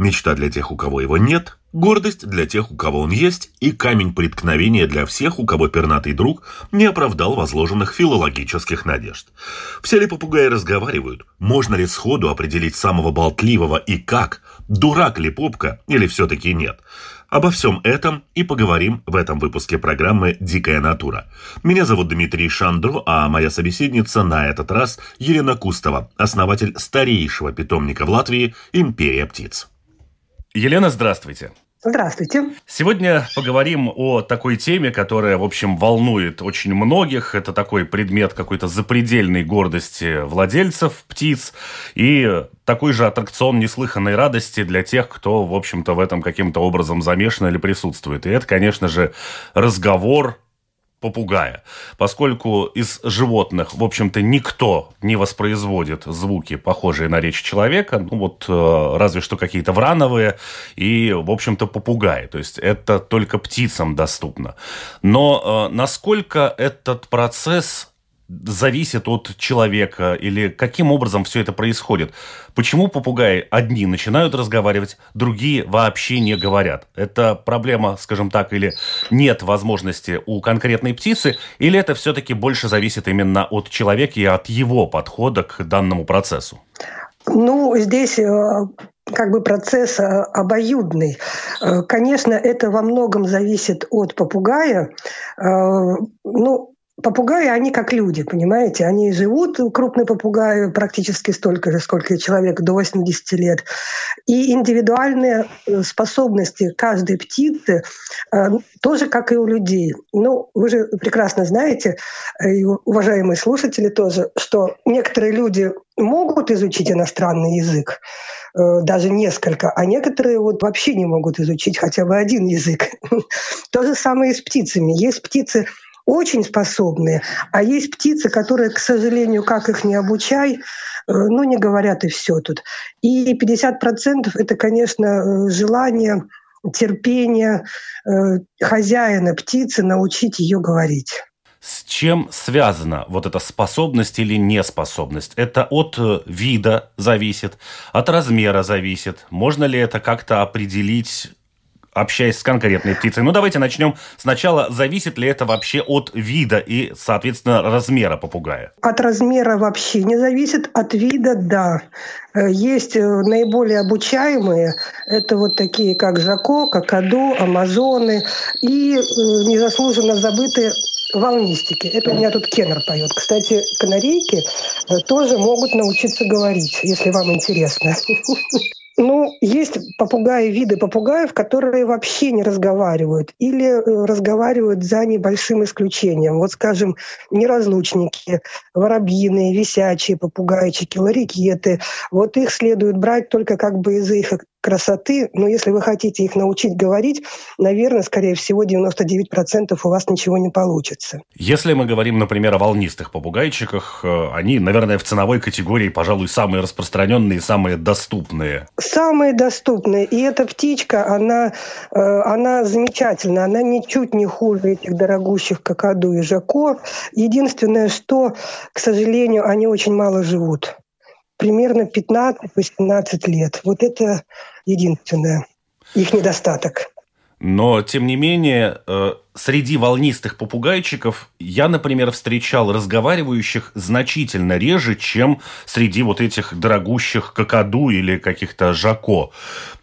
Мечта для тех, у кого его нет, гордость для тех, у кого он есть, и камень преткновения для всех, у кого пернатый друг не оправдал возложенных филологических надежд. Все ли попугаи разговаривают? Можно ли сходу определить самого болтливого и как? Дурак ли попка или все-таки нет? Обо всем этом и поговорим в этом выпуске программы «Дикая натура». Меня зовут Дмитрий Шандро, а моя собеседница на этот раз Елена Кустова, основатель старейшего питомника в Латвии «Империя птиц». Елена, здравствуйте. Здравствуйте. Сегодня поговорим о такой теме, которая, в общем, волнует очень многих. Это такой предмет какой-то запредельной гордости владельцев птиц и такой же аттракцион неслыханной радости для тех, кто, в общем-то, в этом каким-то образом замешан или присутствует. И это, конечно же, разговор попугая. Поскольку из животных, в общем-то, никто не воспроизводит звуки, похожие на речь человека, ну вот э, разве что какие-то врановые и, в общем-то, попугаи. То есть это только птицам доступно. Но э, насколько этот процесс зависит от человека или каким образом все это происходит? Почему попугаи одни начинают разговаривать, другие вообще не говорят? Это проблема, скажем так, или нет возможности у конкретной птицы, или это все-таки больше зависит именно от человека и от его подхода к данному процессу? Ну, здесь э, как бы процесс э, обоюдный. Э, конечно, это во многом зависит от попугая. Ну, Попугаи, они как люди, понимаете? Они живут, крупные попугаи, практически столько же, сколько человек, до 80 лет. И индивидуальные э, способности каждой птицы э, тоже как и у людей. Ну, вы же прекрасно знаете, э, и уважаемые слушатели тоже, что некоторые люди могут изучить иностранный язык, даже несколько, а некоторые вот вообще не могут изучить хотя бы один язык. То же самое и с птицами. Есть птицы, очень способные, а есть птицы, которые, к сожалению, как их не обучай, э, ну, не говорят и все тут. И 50% это, конечно, э, желание, терпение э, хозяина птицы научить ее говорить. С чем связана вот эта способность или неспособность? Это от вида зависит, от размера зависит. Можно ли это как-то определить общаясь с конкретной птицей. Ну, давайте начнем сначала. Зависит ли это вообще от вида и, соответственно, размера попугая? От размера вообще не зависит, от вида – да. Э, есть э, наиболее обучаемые, это вот такие, как Жако, Какаду, Амазоны и э, незаслуженно забытые волнистики. Это у меня тут Кеннер поет. Кстати, канарейки тоже могут научиться говорить, если вам интересно. Ну, есть попугаи, виды попугаев, которые вообще не разговаривают или э, разговаривают за небольшим исключением. Вот, скажем, неразлучники, воробьиные, висячие попугайчики, ларикеты. Вот их следует брать только как бы из-за их красоты, но если вы хотите их научить говорить, наверное, скорее всего, 99% у вас ничего не получится. Если мы говорим, например, о волнистых попугайчиках, э, они, наверное, в ценовой категории, пожалуй, самые распространенные, самые доступные. Самые доступные. И эта птичка, она, э, она замечательная, она ничуть не хуже этих дорогущих какаду и жако. Единственное, что, к сожалению, они очень мало живут примерно 15-18 лет. Вот это единственное их недостаток. Но, тем не менее, э, среди волнистых попугайчиков я, например, встречал разговаривающих значительно реже, чем среди вот этих дорогущих какаду или каких-то жако.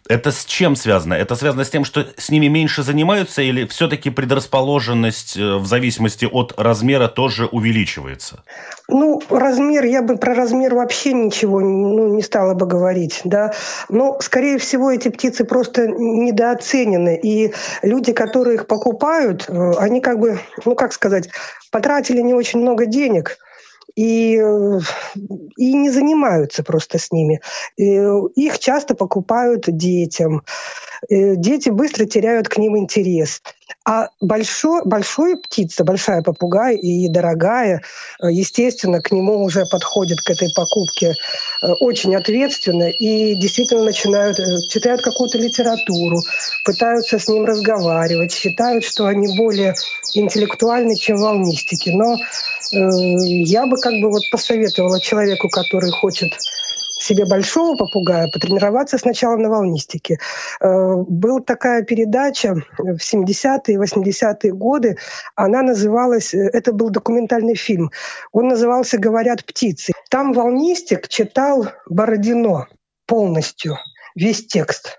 Это с чем связано? Это связано с тем, что с ними меньше занимаются, или все-таки предрасположенность э, в зависимости от размера тоже увеличивается? Ну, размер, я бы про размер вообще ничего ну, не стала бы говорить, да. Но, скорее всего, эти птицы просто недооценены. И люди, которые их покупают, э, они как бы, ну, как сказать, потратили не очень много денег – и, и не занимаются просто с ними. Их часто покупают детям. Дети быстро теряют к ним интерес. А большой, большая птица, большая попугай и дорогая, естественно, к нему уже подходит к этой покупке очень ответственно и действительно начинают, читают какую-то литературу, пытаются с ним разговаривать, считают, что они более интеллектуальны, чем волнистики. Но э, я бы как бы вот посоветовала человеку, который хочет себе большого попугая, потренироваться сначала на волнистике. Э, была такая передача в 70-е, 80-е годы. Она называлась, э, это был документальный фильм. Он назывался «Говорят птицы». Там волнистик читал Бородино полностью, весь текст.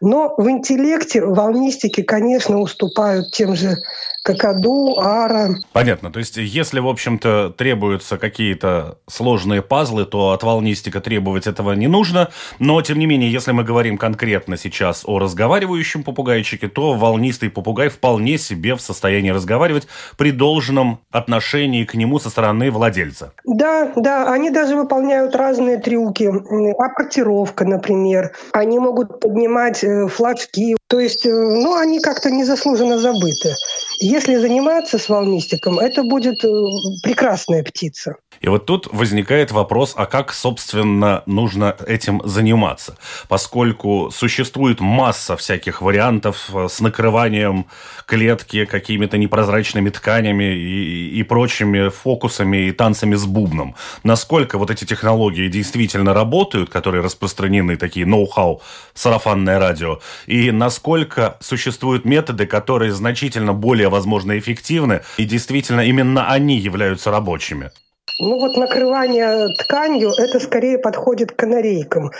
Но в интеллекте волнистики, конечно, уступают тем же какаду, ара. Понятно. То есть, если, в общем-то, требуются какие-то сложные пазлы, то от волнистика требовать этого не нужно. Но, тем не менее, если мы говорим конкретно сейчас о разговаривающем попугайчике, то волнистый попугай вполне себе в состоянии разговаривать при должном отношении к нему со стороны владельца. Да, да. Они даже выполняют разные трюки. Апортировка, например. Они могут поднимать э, флажки. То есть, э, ну, они как-то незаслуженно забыты. Если заниматься с волнистиком, это будет э, прекрасная птица. И вот тут возникает вопрос, а как, собственно, нужно этим заниматься? Поскольку существует масса всяких вариантов э, с накрыванием клетки какими-то непрозрачными тканями и, и прочими фокусами и танцами с бубном. Насколько вот эти технологии действительно работают, которые распространены, такие ноу-хау, сарафанное радио, и насколько существуют методы, которые значительно более, возможно, эффективны, и действительно именно они являются рабочими? Ну вот накрывание тканью, это скорее подходит к канарейкам,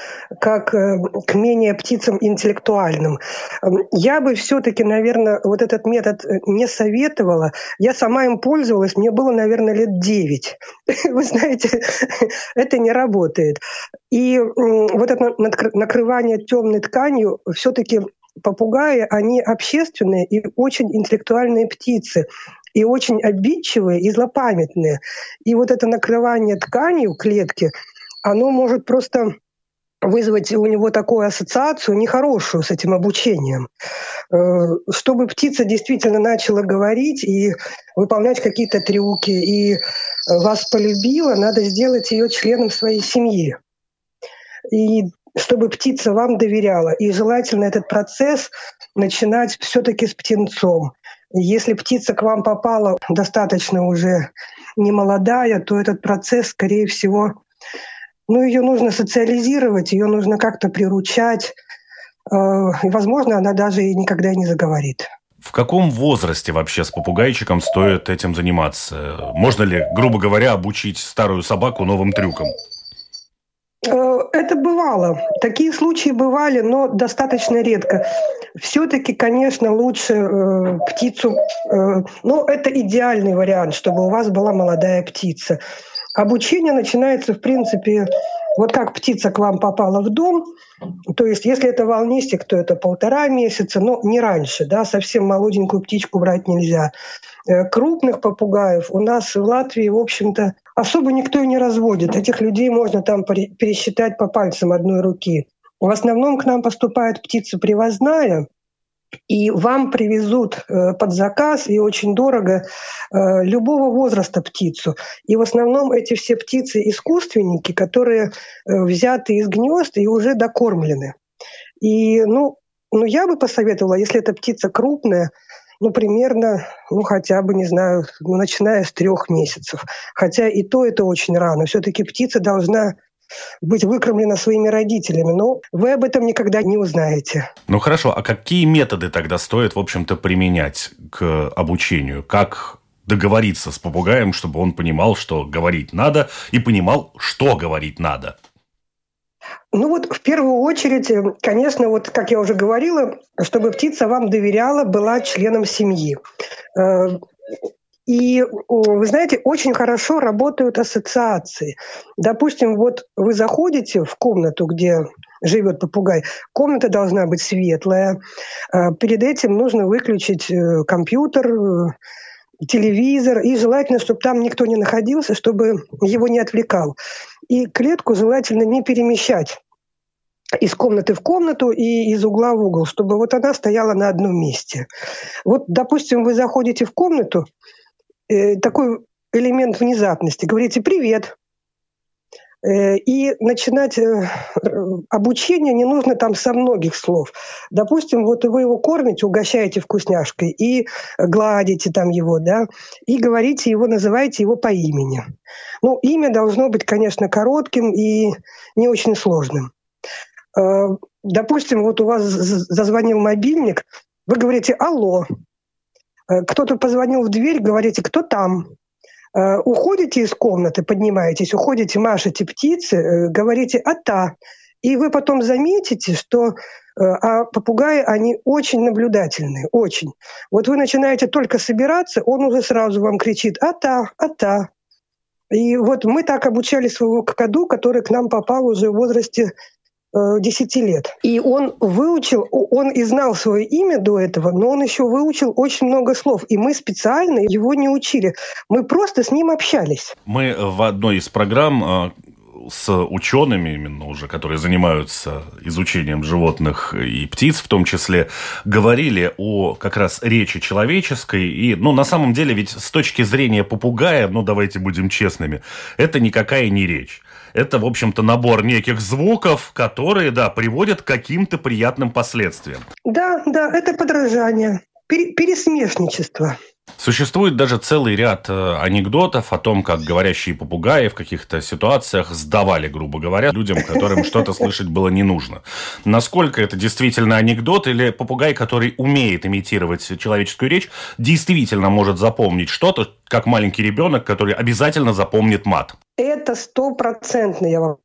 как э, к менее птицам интеллектуальным. Эм, я бы все-таки, наверное, вот этот метод э, не советовала. Я сама им пользовалась, мне было, наверное, лет 9. Вы знаете, это не работает. И вот это накрывание темной тканью все-таки попугаи, они общественные и очень интеллектуальные птицы и очень обидчивые и злопамятные. И вот это накрывание тканью клетки, оно может просто вызвать у него такую ассоциацию нехорошую с этим обучением. Э, чтобы птица действительно начала говорить и выполнять какие-то трюки, и вас полюбила, надо сделать ее членом своей семьи. И чтобы птица вам доверяла. И желательно этот процесс начинать все-таки с птенцом. Если птица к вам попала достаточно уже не молодая, то этот процесс, скорее всего, ну, ее нужно социализировать, ее нужно как-то приручать. Э, и, возможно, она даже и никогда не заговорит. В каком возрасте вообще с попугайчиком стоит этим заниматься? Можно ли, грубо говоря, обучить старую собаку новым трюкам? Э, это бывало. Такие случаи бывали, но достаточно редко. Все-таки, конечно, лучше э, птицу. Э, ну, это идеальный вариант, чтобы у вас была молодая птица. Обучение начинается, в принципе, вот как птица к вам попала в дом, то есть если это волнистик, то это полтора месяца, но не раньше, да, совсем молоденькую птичку брать нельзя. Э, крупных попугаев у нас в Латвии, в общем-то, особо никто и не разводит. Этих людей можно там пересчитать по пальцам одной руки. В основном к нам поступает птица привозная, и вам привезут э, под заказ и очень дорого э, любого возраста птицу. И в основном эти все птицы искусственники, которые взяты из гнезд и уже докормлены. И ну, ну, я бы посоветовала, если эта птица крупная, ну, примерно, ну, хотя бы, не знаю, ну, начиная с трех месяцев. Хотя и то это очень рано. Все-таки птица должна быть выкормлена своими родителями. Но вы об этом никогда не узнаете. Ну хорошо, а какие методы тогда стоит, в общем-то, применять к обучению? Как договориться с попугаем, чтобы он понимал, что говорить надо, и понимал, что говорить надо? Ну вот в первую очередь, э, конечно, вот как я уже говорила, чтобы птица вам доверяла, была членом семьи. Э, и, вы знаете, очень хорошо работают ассоциации. Допустим, вот вы заходите в комнату, где живет попугай. Комната должна быть светлая. Э, перед этим нужно выключить компьютер, телевизор, и желательно, чтобы там никто не находился, чтобы его не отвлекал. И клетку желательно не перемещать из комнаты в комнату и из угла в угол, чтобы вот она стояла на одном месте. Вот, допустим, вы заходите в комнату, э, такой элемент внезапности, говорите «привет», и начинать э, обучение не нужно там со многих слов. Допустим, вот вы его кормите, угощаете вкусняшкой и гладите там его, да, и говорите его, называете его по имени. Ну, имя должно быть, конечно, коротким и не очень сложным. Э, допустим, вот у вас зазвонил мобильник, вы говорите «Алло», кто-то позвонил в дверь, говорите «Кто там?». Э, уходите из комнаты, поднимаетесь, уходите, машете птицы, э, говорите «ата», и вы потом заметите, что э, а попугаи, они очень наблюдательные, очень. Вот вы начинаете только собираться, он уже сразу вам кричит «ата, ата». И вот мы так обучали своего какаду, который к нам попал уже в возрасте 10 лет. И он выучил, он и знал свое имя до этого, но он еще выучил очень много слов. И мы специально его не учили. Мы просто с ним общались. Мы в одной из программ а, с учеными именно уже, которые занимаются изучением животных и птиц в том числе, говорили о как раз речи человеческой. И, ну, на самом деле, ведь с точки зрения попугая, ну, давайте будем честными, это никакая не речь это, в общем-то, набор неких звуков, которые, да, приводят к каким-то приятным последствиям. Да, да, это подражание, пересмешничество. Существует даже целый ряд э, анекдотов о том, как говорящие попугаи в каких-то ситуациях сдавали, грубо говоря, людям, которым что-то слышать было не нужно. Насколько это действительно анекдот или попугай, который умеет имитировать человеческую речь, действительно может запомнить что-то, как маленький ребенок, который обязательно запомнит мат? Это стопроцентно, я вам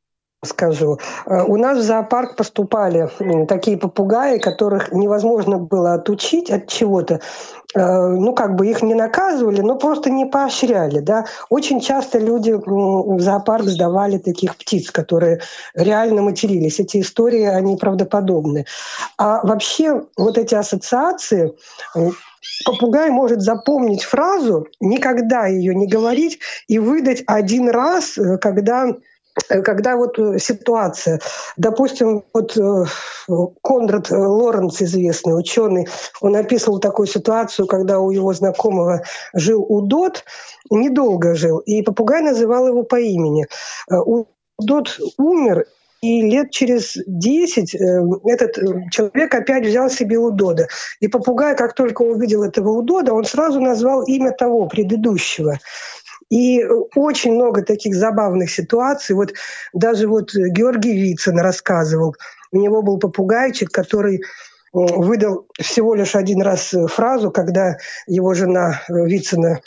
скажу. Э, у нас в зоопарк поступали такие попугаи, которых невозможно было отучить от чего-то. Э, ну, как бы их не наказывали, но просто не поощряли. Да? Очень часто люди в зоопарк сдавали таких птиц, которые реально матерились. Эти истории, они правдоподобны. А вообще вот эти ассоциации попугай может запомнить фразу, никогда ее не говорить и выдать один раз, э, когда Э, когда вот э, ситуация, допустим, вот э, Конрад Лоренц, известный ученый, он описывал такую ситуацию, когда у его знакомого жил удот, недолго жил, и попугай называл его по имени. Удот умер, и лет через 10 этот человек опять взял себе удода. И попугай, как только увидел этого удода, он сразу назвал имя того предыдущего. И очень много таких забавных ситуаций. Вот даже вот Георгий Вицин рассказывал. У него был попугайчик, который выдал всего лишь один раз фразу, когда его жена э, Вицина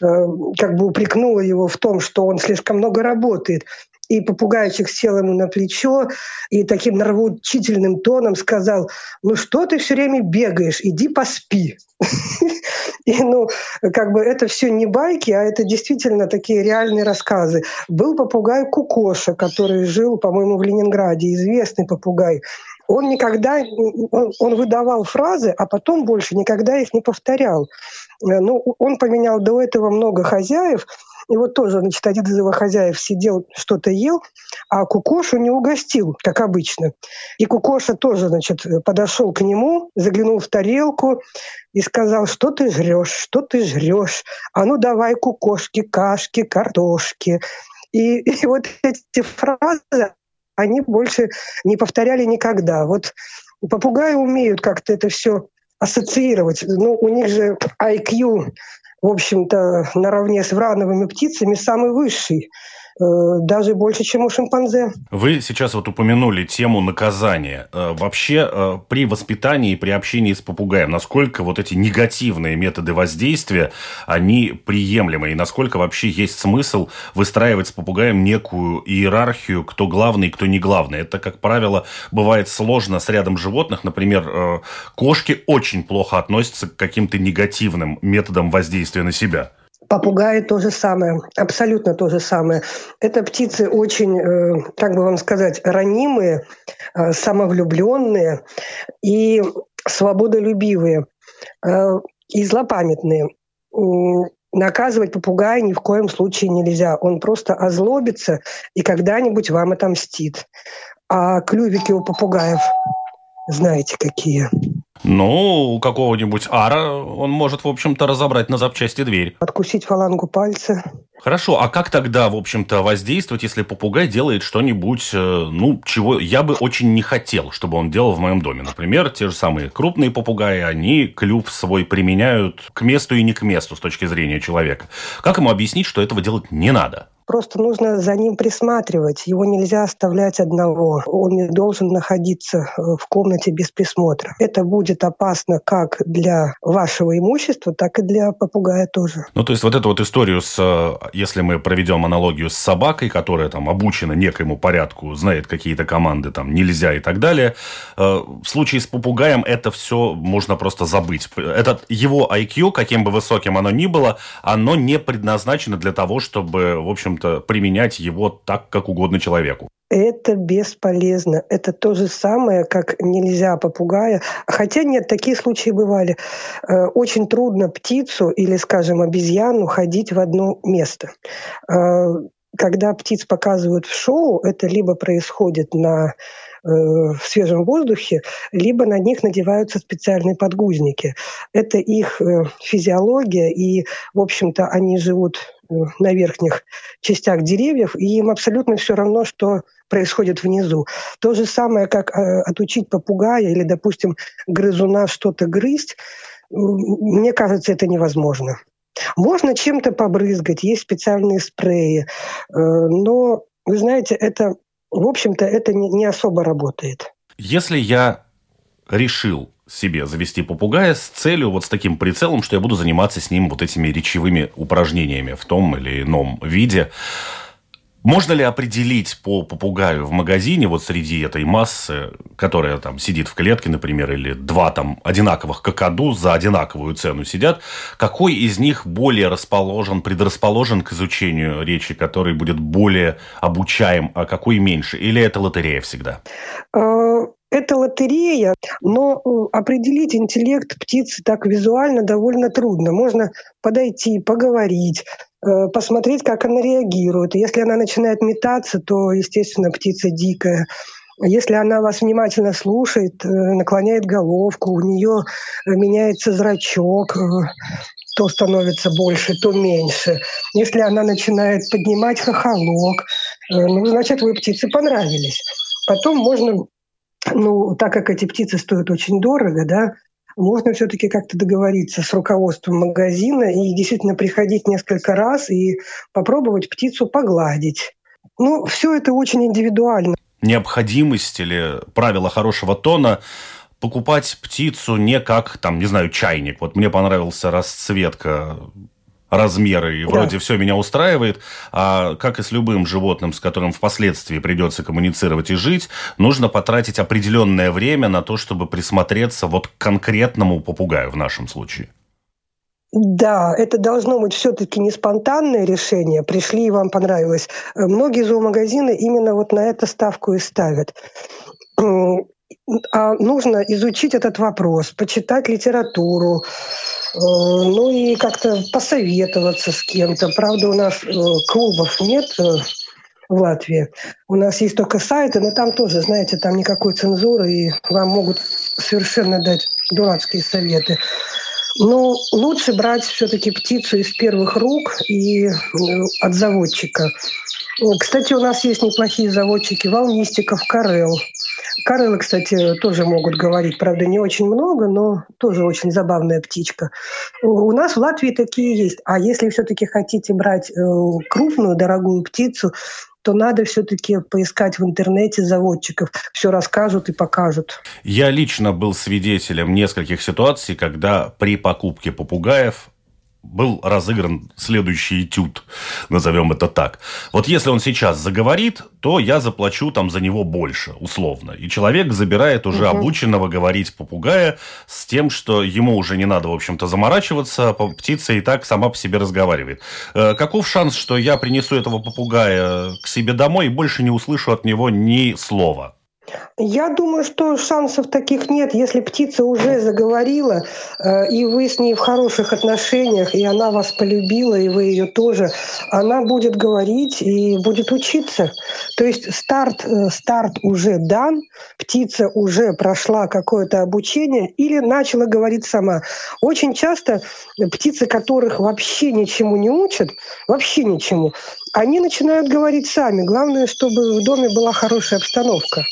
э, как бы упрекнула его в том, что он слишком много работает. И попугайчик сел ему на плечо и таким нравоучительным тоном сказал, ну что ты все время бегаешь, иди поспи. И, ну, как бы это все не байки, а это действительно такие реальные рассказы. Был попугай Кукоша, который жил, по-моему, в Ленинграде, известный попугай. Он никогда, он, выдавал фразы, а потом больше никогда их не повторял. Э, ну, он поменял до этого много хозяев, и вот тоже, значит, один из его хозяев сидел, что-то ел, а Кукошу не угостил, как обычно. И Кукоша тоже, значит, подошел к нему, заглянул в тарелку и сказал, что ты жрешь, что ты жрешь, а ну давай кукошки, кашки, картошки. И, и вот эти фразы, они больше не повторяли никогда. Вот попугаи умеют как-то это все ассоциировать. Ну, у них же IQ в общем-то, наравне с врановыми птицами самый высший. Э, даже больше, чем у шимпанзе. Вы сейчас вот упомянули тему наказания. Э, вообще, э, при воспитании и при общении с попугаем, насколько вот эти негативные методы воздействия, они приемлемы? И насколько вообще есть смысл выстраивать с попугаем некую иерархию, кто главный, кто не главный? Это, как правило, бывает сложно с рядом животных. Например, кошки очень плохо относятся к каким-то негативным методам воздействия на себя. Попугаи то же самое, абсолютно то же самое. Это птицы очень, э, как бы вам сказать, ранимые, э, самовлюбленные и свободолюбивые э, и злопамятные. наказывать попугая ни в коем случае нельзя. Он просто озлобится и когда-нибудь вам отомстит. А клювики у попугаев знаете какие. Ну, у какого-нибудь ара он может, в общем-то, разобрать на запчасти дверь. Откусить фалангу пальца. Хорошо, а как тогда, в общем-то, воздействовать, если попугай делает что-нибудь, э, ну, чего я бы очень не хотел, чтобы он делал в моем доме? Например, те же самые крупные попугаи, они клюв свой применяют к месту и не к месту с точки зрения человека. Как ему объяснить, что этого делать не надо? Просто нужно за ним присматривать. Его нельзя оставлять одного. Он не должен находиться э, в комнате без присмотра. Это будет опасно как для вашего имущества, так и для попугая тоже. Ну, то есть вот эту вот историю с, э, если мы проведем аналогию с собакой, которая там обучена некоему порядку, знает какие-то команды, там нельзя и так далее, э, в случае с попугаем это все можно просто забыть. Этот его IQ, каким бы высоким оно ни было, оно не предназначено для того, чтобы, в общем общем-то, применять его так, как угодно человеку. Это бесполезно. Это то же самое, как нельзя попугая. Хотя нет, такие случаи бывали. Э, очень трудно птицу или, скажем, обезьяну ходить в одно место. Э, когда птиц показывают в шоу, это либо происходит на в свежем воздухе, либо на них надеваются специальные подгузники. Это их э, физиология, и, в общем-то, они живут э, на верхних частях деревьев, и им абсолютно все равно, что происходит внизу. То же самое, как отучить попугая или, допустим, грызуна что-то грызть, мне кажется, это невозможно. Можно чем-то побрызгать, есть специальные спреи, но, вы знаете, это в общем-то, это не, особо работает. Если я решил себе завести попугая с целью, вот с таким прицелом, что я буду заниматься с ним вот этими речевыми упражнениями в том или ином виде, можно ли определить по попугаю в магазине, вот среди этой массы, которая там сидит в клетке, например, или два там одинаковых какаду за одинаковую цену сидят, какой из них более расположен, предрасположен к изучению речи, который будет более обучаем, а какой меньше? Или это лотерея всегда? А, это лотерея, но э, определить интеллект птицы так визуально довольно трудно. Можно подойти, поговорить, Э, посмотреть, как она реагирует. Если она начинает метаться, то, естественно, птица дикая. Если она вас внимательно слушает, э, наклоняет головку, у нее меняется зрачок, э, то становится больше, то меньше. Если она начинает поднимать хохолок, ну, значит, вы птице понравились. Потом можно, ну, так как эти птицы стоят очень дорого, да, можно все-таки как-то договориться с руководством магазина и действительно приходить несколько раз и попробовать птицу погладить. Ну, все это очень индивидуально. Необходимость или правило хорошего тона покупать птицу не как, там, не знаю, чайник. Вот мне понравился расцветка размеры, и вроде да. все меня устраивает. А как и с любым животным, с которым впоследствии придется коммуницировать и жить, нужно потратить определенное время на то, чтобы присмотреться вот к конкретному попугаю в нашем случае. Да, это должно быть все-таки не спонтанное решение. Пришли и вам понравилось. Многие зоомагазины именно вот на это ставку и ставят. А нужно изучить этот вопрос, почитать литературу, Э, ну и как-то посоветоваться с кем-то. Правда, у нас э, клубов нет э, в Латвии. У нас есть только сайты, но там тоже, знаете, там никакой цензуры, и вам могут совершенно дать дурацкие советы. Но лучше брать все-таки птицу из первых рук и от заводчика. Кстати, у нас есть неплохие заводчики волнистиков, Карел. Карелы, кстати, тоже могут говорить, правда, не очень много, но тоже очень забавная птичка. У нас в Латвии такие есть. А если все-таки хотите брать э, крупную, дорогую птицу, то надо все-таки поискать в интернете заводчиков. Все расскажут и покажут. Я лично был свидетелем нескольких ситуаций, когда при покупке попугаев был разыгран следующий этюд, назовем это так. Вот если он сейчас заговорит, то я заплачу там за него больше, условно. И человек забирает уже угу. обученного говорить попугая с тем, что ему уже не надо, в общем-то, заморачиваться, птица и так сама по себе разговаривает. Э, каков шанс, что я принесу этого попугая к себе домой и больше не услышу от него ни слова? Я думаю, что шансов таких нет. Если птица уже заговорила, э, и вы с ней в хороших отношениях, и она вас полюбила, и вы ее тоже, она будет говорить и будет учиться. То есть старт, э, старт уже дан, птица уже прошла какое-то обучение или начала говорить сама. Очень часто птицы, которых вообще ничему не учат, вообще ничему, они начинают говорить сами. Главное, чтобы в доме была хорошая обстановка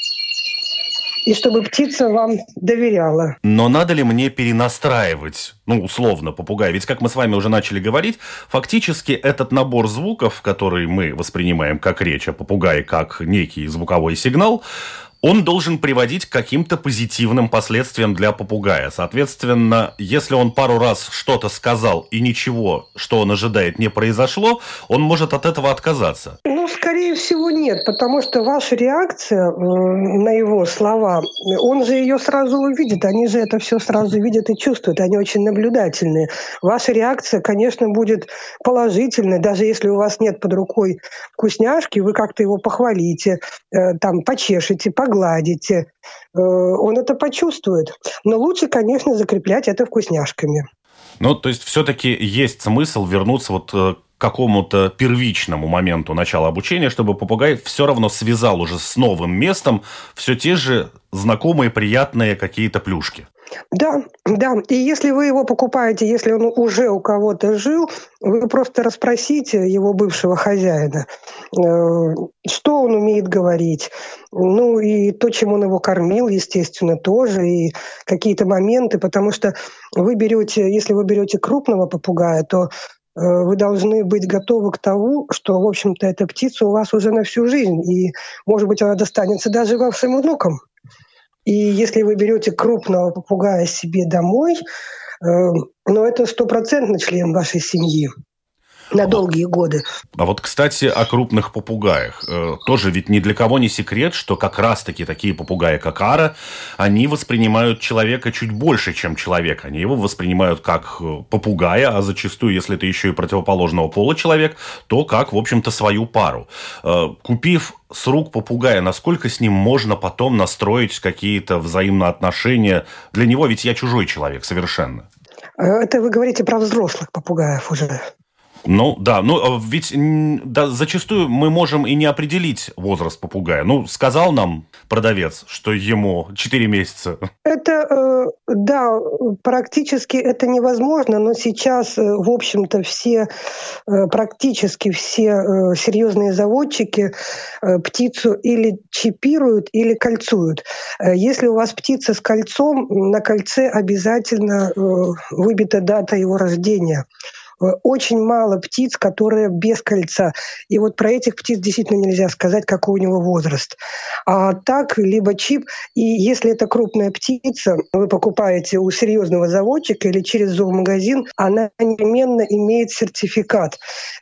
и чтобы птица вам доверяла. Но надо ли мне перенастраивать, ну, условно, попугай? Ведь, как мы с вами уже начали говорить, фактически этот набор звуков, который мы воспринимаем как речь, а попугай как некий звуковой сигнал, он должен приводить к каким-то позитивным последствиям для попугая. Соответственно, если он пару раз что-то сказал и ничего, что он ожидает, не произошло, он может от этого отказаться. Ну, скорее всего, нет, потому что ваша реакция на его слова, он же ее сразу увидит, они же это все сразу видят и чувствуют, они очень наблюдательные. Ваша реакция, конечно, будет положительной, даже если у вас нет под рукой вкусняшки, вы как-то его похвалите, э, там, почешете, погладите, погладите, э, он это почувствует. Но лучше, конечно, закреплять это вкусняшками. Ну, то есть все-таки есть смысл вернуться вот э, какому-то первичному моменту начала обучения, чтобы попугай все равно связал уже с новым местом все те же знакомые, приятные какие-то плюшки. Да, да. И если вы его покупаете, если он уже у кого-то жил, вы просто расспросите его бывшего хозяина, э, что он умеет говорить. Ну и то, чем он его кормил, естественно, тоже, и какие-то моменты, потому что вы берете, если вы берете крупного попугая, то вы должны быть готовы к тому, что, в общем-то, эта птица у вас уже на всю жизнь, и, может быть, она достанется даже вашим внукам. И если вы берете крупного попугая себе домой, э, ну, это стопроцентно член вашей семьи на долгие годы. А вот, кстати, о крупных попугаях. Э, тоже ведь ни для кого не секрет, что как раз-таки такие попугаи, как Ара, они воспринимают человека чуть больше, чем человек. Они его воспринимают как э, попугая, а зачастую, если это еще и противоположного пола человек, то как, в общем-то, свою пару. Э, купив с рук попугая, насколько с ним можно потом настроить какие-то взаимоотношения? Для него ведь я чужой человек совершенно. Это вы говорите про взрослых попугаев уже. Ну да, ну а ведь да, зачастую мы можем и не определить возраст попугая. Ну, сказал нам продавец, что ему 4 месяца. Это, э, да, практически это невозможно, но сейчас, э, в общем-то, все, э, практически все серьезные заводчики птицу или чипируют, или кольцуют. Если у вас птица с кольцом, на кольце обязательно выбита дата его рождения. Очень мало птиц, которые без кольца. И вот про этих птиц действительно нельзя сказать, какой у него возраст. А так, либо чип. И если это крупная птица, вы покупаете у серьезного заводчика или через зоомагазин, она непременно имеет сертификат.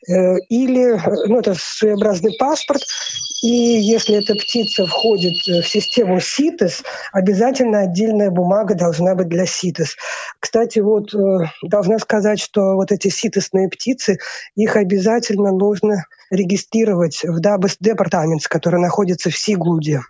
Э, или, ну, это своеобразный паспорт, и если эта птица входит в систему СИТЕС, обязательно отдельная бумага должна быть для СИТЕС. Кстати, вот э, должна сказать, что вот эти СИТЕСные птицы, их обязательно нужно регистрировать в ДАБС департамент, который находится в Сигулде.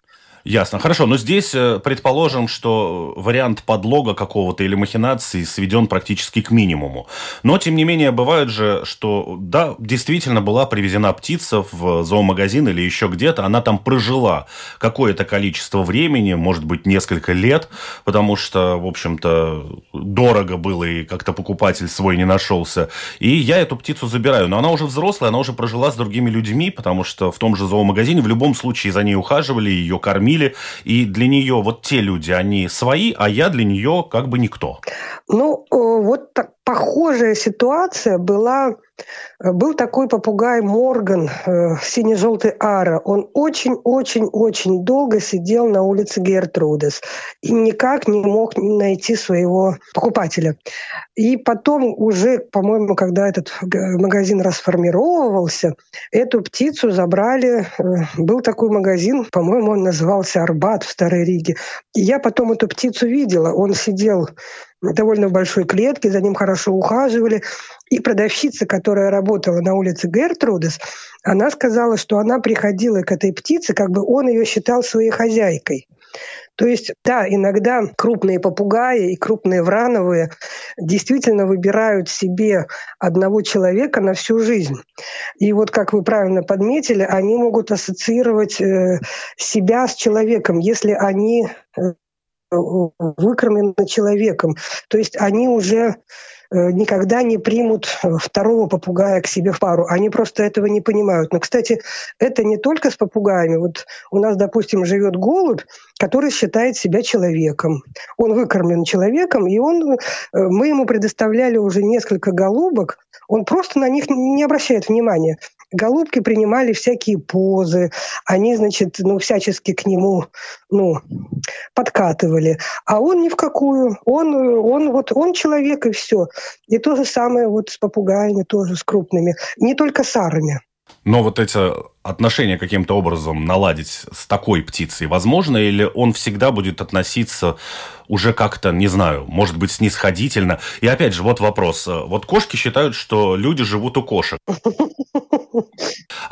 Ясно. Хорошо, но здесь э, предположим, что вариант подлога какого-то или махинации сведен практически к минимуму. Но, тем не менее, бывает же, что, да, действительно была привезена птица в зоомагазин или еще где-то, она там прожила какое-то количество времени, может быть, несколько лет, потому что, в общем-то, дорого было и как-то покупатель свой не нашелся. И я эту птицу забираю. Но она уже взрослая, она уже прожила с другими людьми, потому что в том же зоомагазине в любом случае за ней ухаживали, ее кормили, кормили, и для нее вот те люди, они свои, а я для нее как бы никто. Ну, э, вот так похожая ситуация была был такой попугай Морган, э, сине-желтый ара. Он очень-очень-очень долго сидел на улице Гертрудес и никак не мог найти своего покупателя. И потом уже, по-моему, когда этот магазин расформировывался, эту птицу забрали. Э, был такой магазин, по-моему, он назывался «Арбат» в Старой Риге. И я потом эту птицу видела. Он сидел довольно в большой клетке, за ним хорошо ухаживали. И продавщица, которая работала на улице Гертрудес, она сказала, что она приходила к этой птице, как бы он ее считал своей хозяйкой. То есть, да, иногда крупные попугаи и крупные врановые действительно выбирают себе одного человека на всю жизнь. И вот, как вы правильно подметили, они могут ассоциировать э, себя с человеком, если они выкормлены человеком. То есть они уже Э, никогда не примут э, второго попугая к себе в пару. Они просто этого не понимают. Но, кстати, это не только с попугаями. Вот у нас, допустим, живет голубь, который считает себя человеком. Он выкормлен человеком, и он, э, мы ему предоставляли уже несколько голубок, он просто на них не обращает внимания. Голубки принимали всякие позы, они, значит, ну, всячески к нему, ну, подкатывали. А он ни в какую. Он, он, вот, он человек, и все. И то же самое вот с попугаями, тоже с крупными. Не только с арами. Но вот эти отношения каким-то образом наладить с такой птицей возможно, или он всегда будет относиться уже как-то, не знаю, может быть, снисходительно? И опять же, вот вопрос. Вот кошки считают, что люди живут у кошек.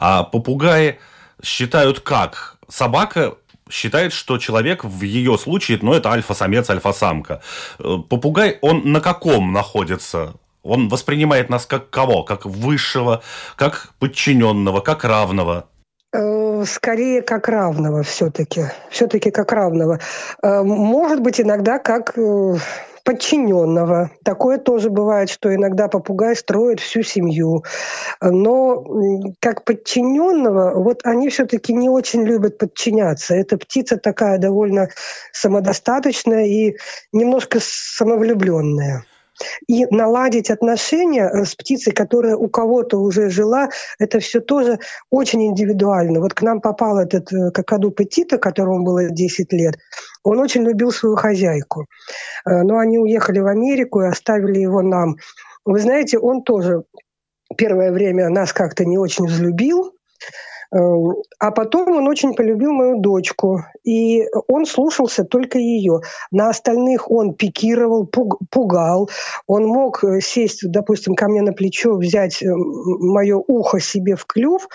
А попугаи считают как? Собака считает, что человек в ее случае, ну, это альфа-самец, альфа-самка. Попугай, он на каком находится он воспринимает нас как кого? Как высшего, как подчиненного, как равного? Э, скорее как равного все-таки. Все-таки как равного. Э, может быть, иногда как э, подчиненного. Такое тоже бывает, что иногда попугай строит всю семью. Но как подчиненного, вот они все-таки не очень любят подчиняться. Эта птица такая довольно самодостаточная и немножко самовлюбленная. И наладить отношения э, с птицей, которая у кого-то уже жила, это все тоже очень индивидуально. Вот к нам попал этот э, какаду Петита, которому было 10 лет. Он очень любил свою хозяйку. Э, но они уехали в Америку и оставили его нам. Вы знаете, он тоже первое время нас как-то не очень взлюбил, а потом он очень полюбил мою дочку, и он слушался только ее. На остальных он пикировал, пугал. Он мог э, сесть, допустим, ко мне на плечо, взять э, мое ухо себе в клюв,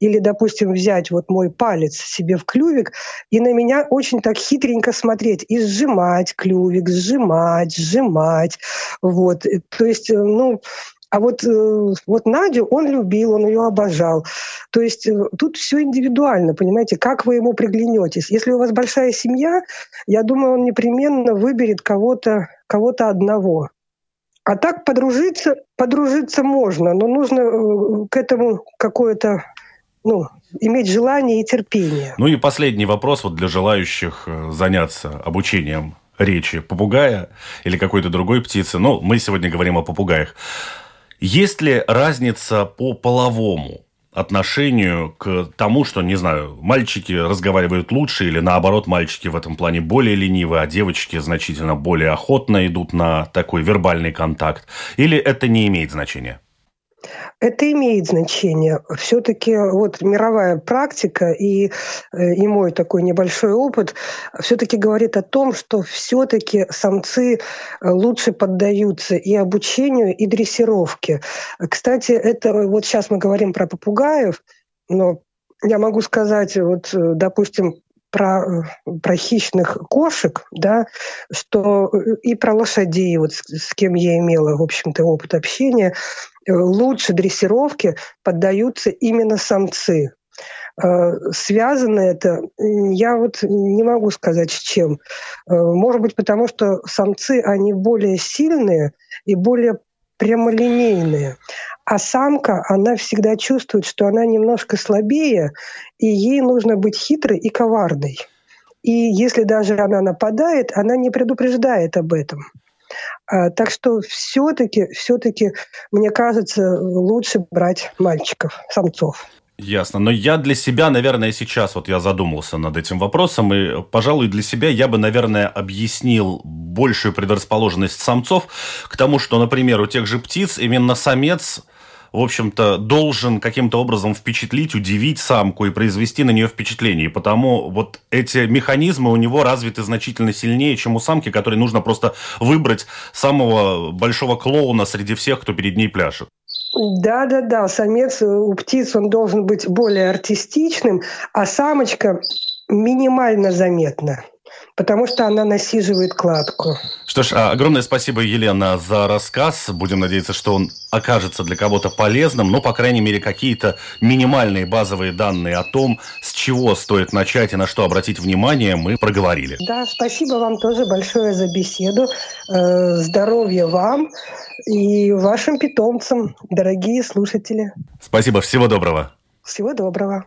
или, допустим, взять вот мой палец себе в клювик, и на меня очень так хитренько смотреть, и сжимать клювик, сжимать, сжимать. Вот. То есть, э, ну, а вот, э, вот Надю он любил, он ее обожал. То есть э, тут все индивидуально, понимаете, как вы ему приглянетесь. Если у вас большая семья, я думаю, он непременно выберет кого-то кого одного. А так подружиться, подружиться можно, но нужно э, к этому какое-то ну, иметь желание и терпение. Ну и последний вопрос вот для желающих заняться обучением речи попугая или какой-то другой птицы. Ну, мы сегодня говорим о попугаях. Есть ли разница по половому отношению к тому, что, не знаю, мальчики разговаривают лучше или наоборот, мальчики в этом плане более ленивы, а девочки значительно более охотно идут на такой вербальный контакт? Или это не имеет значения? Это имеет значение. Все-таки вот мировая практика и, э, и мой такой небольшой опыт все-таки говорит о том, что все-таки самцы э, лучше поддаются и обучению, и дрессировке. Кстати, это вот сейчас мы говорим про попугаев, но я могу сказать, вот, э, допустим, про, про хищных кошек, да, что и про лошадей, вот с, с кем я имела, в общем-то, опыт общения, лучше дрессировки поддаются именно самцы. Э, связано это, я вот не могу сказать с чем. Э, может быть, потому что самцы, они более сильные и более прямолинейные. А самка, она всегда чувствует, что она немножко слабее, и ей нужно быть хитрой и коварной. И если даже она нападает, она не предупреждает об этом. А, так что все-таки, все-таки, мне кажется, лучше брать мальчиков, самцов. Ясно. Но я для себя, наверное, сейчас вот я задумался над этим вопросом, и, пожалуй, для себя я бы, наверное, объяснил большую предрасположенность самцов к тому, что, например, у тех же птиц именно самец в общем-то, должен каким-то образом впечатлить, удивить самку и произвести на нее впечатление. И потому вот эти механизмы у него развиты значительно сильнее, чем у самки, которой нужно просто выбрать самого большого клоуна среди всех, кто перед ней пляшет. Да, да, да. Самец у птиц он должен быть более артистичным, а самочка минимально заметна потому что она насиживает кладку. Что ж, а, огромное спасибо, Елена, за рассказ. Будем надеяться, что он окажется для кого-то полезным, но, по крайней мере, какие-то минимальные базовые данные о том, с чего стоит начать и на что обратить внимание, мы проговорили. Да, спасибо вам тоже большое за беседу. Э, здоровья вам и вашим питомцам, дорогие слушатели. Спасибо, всего доброго. Всего доброго.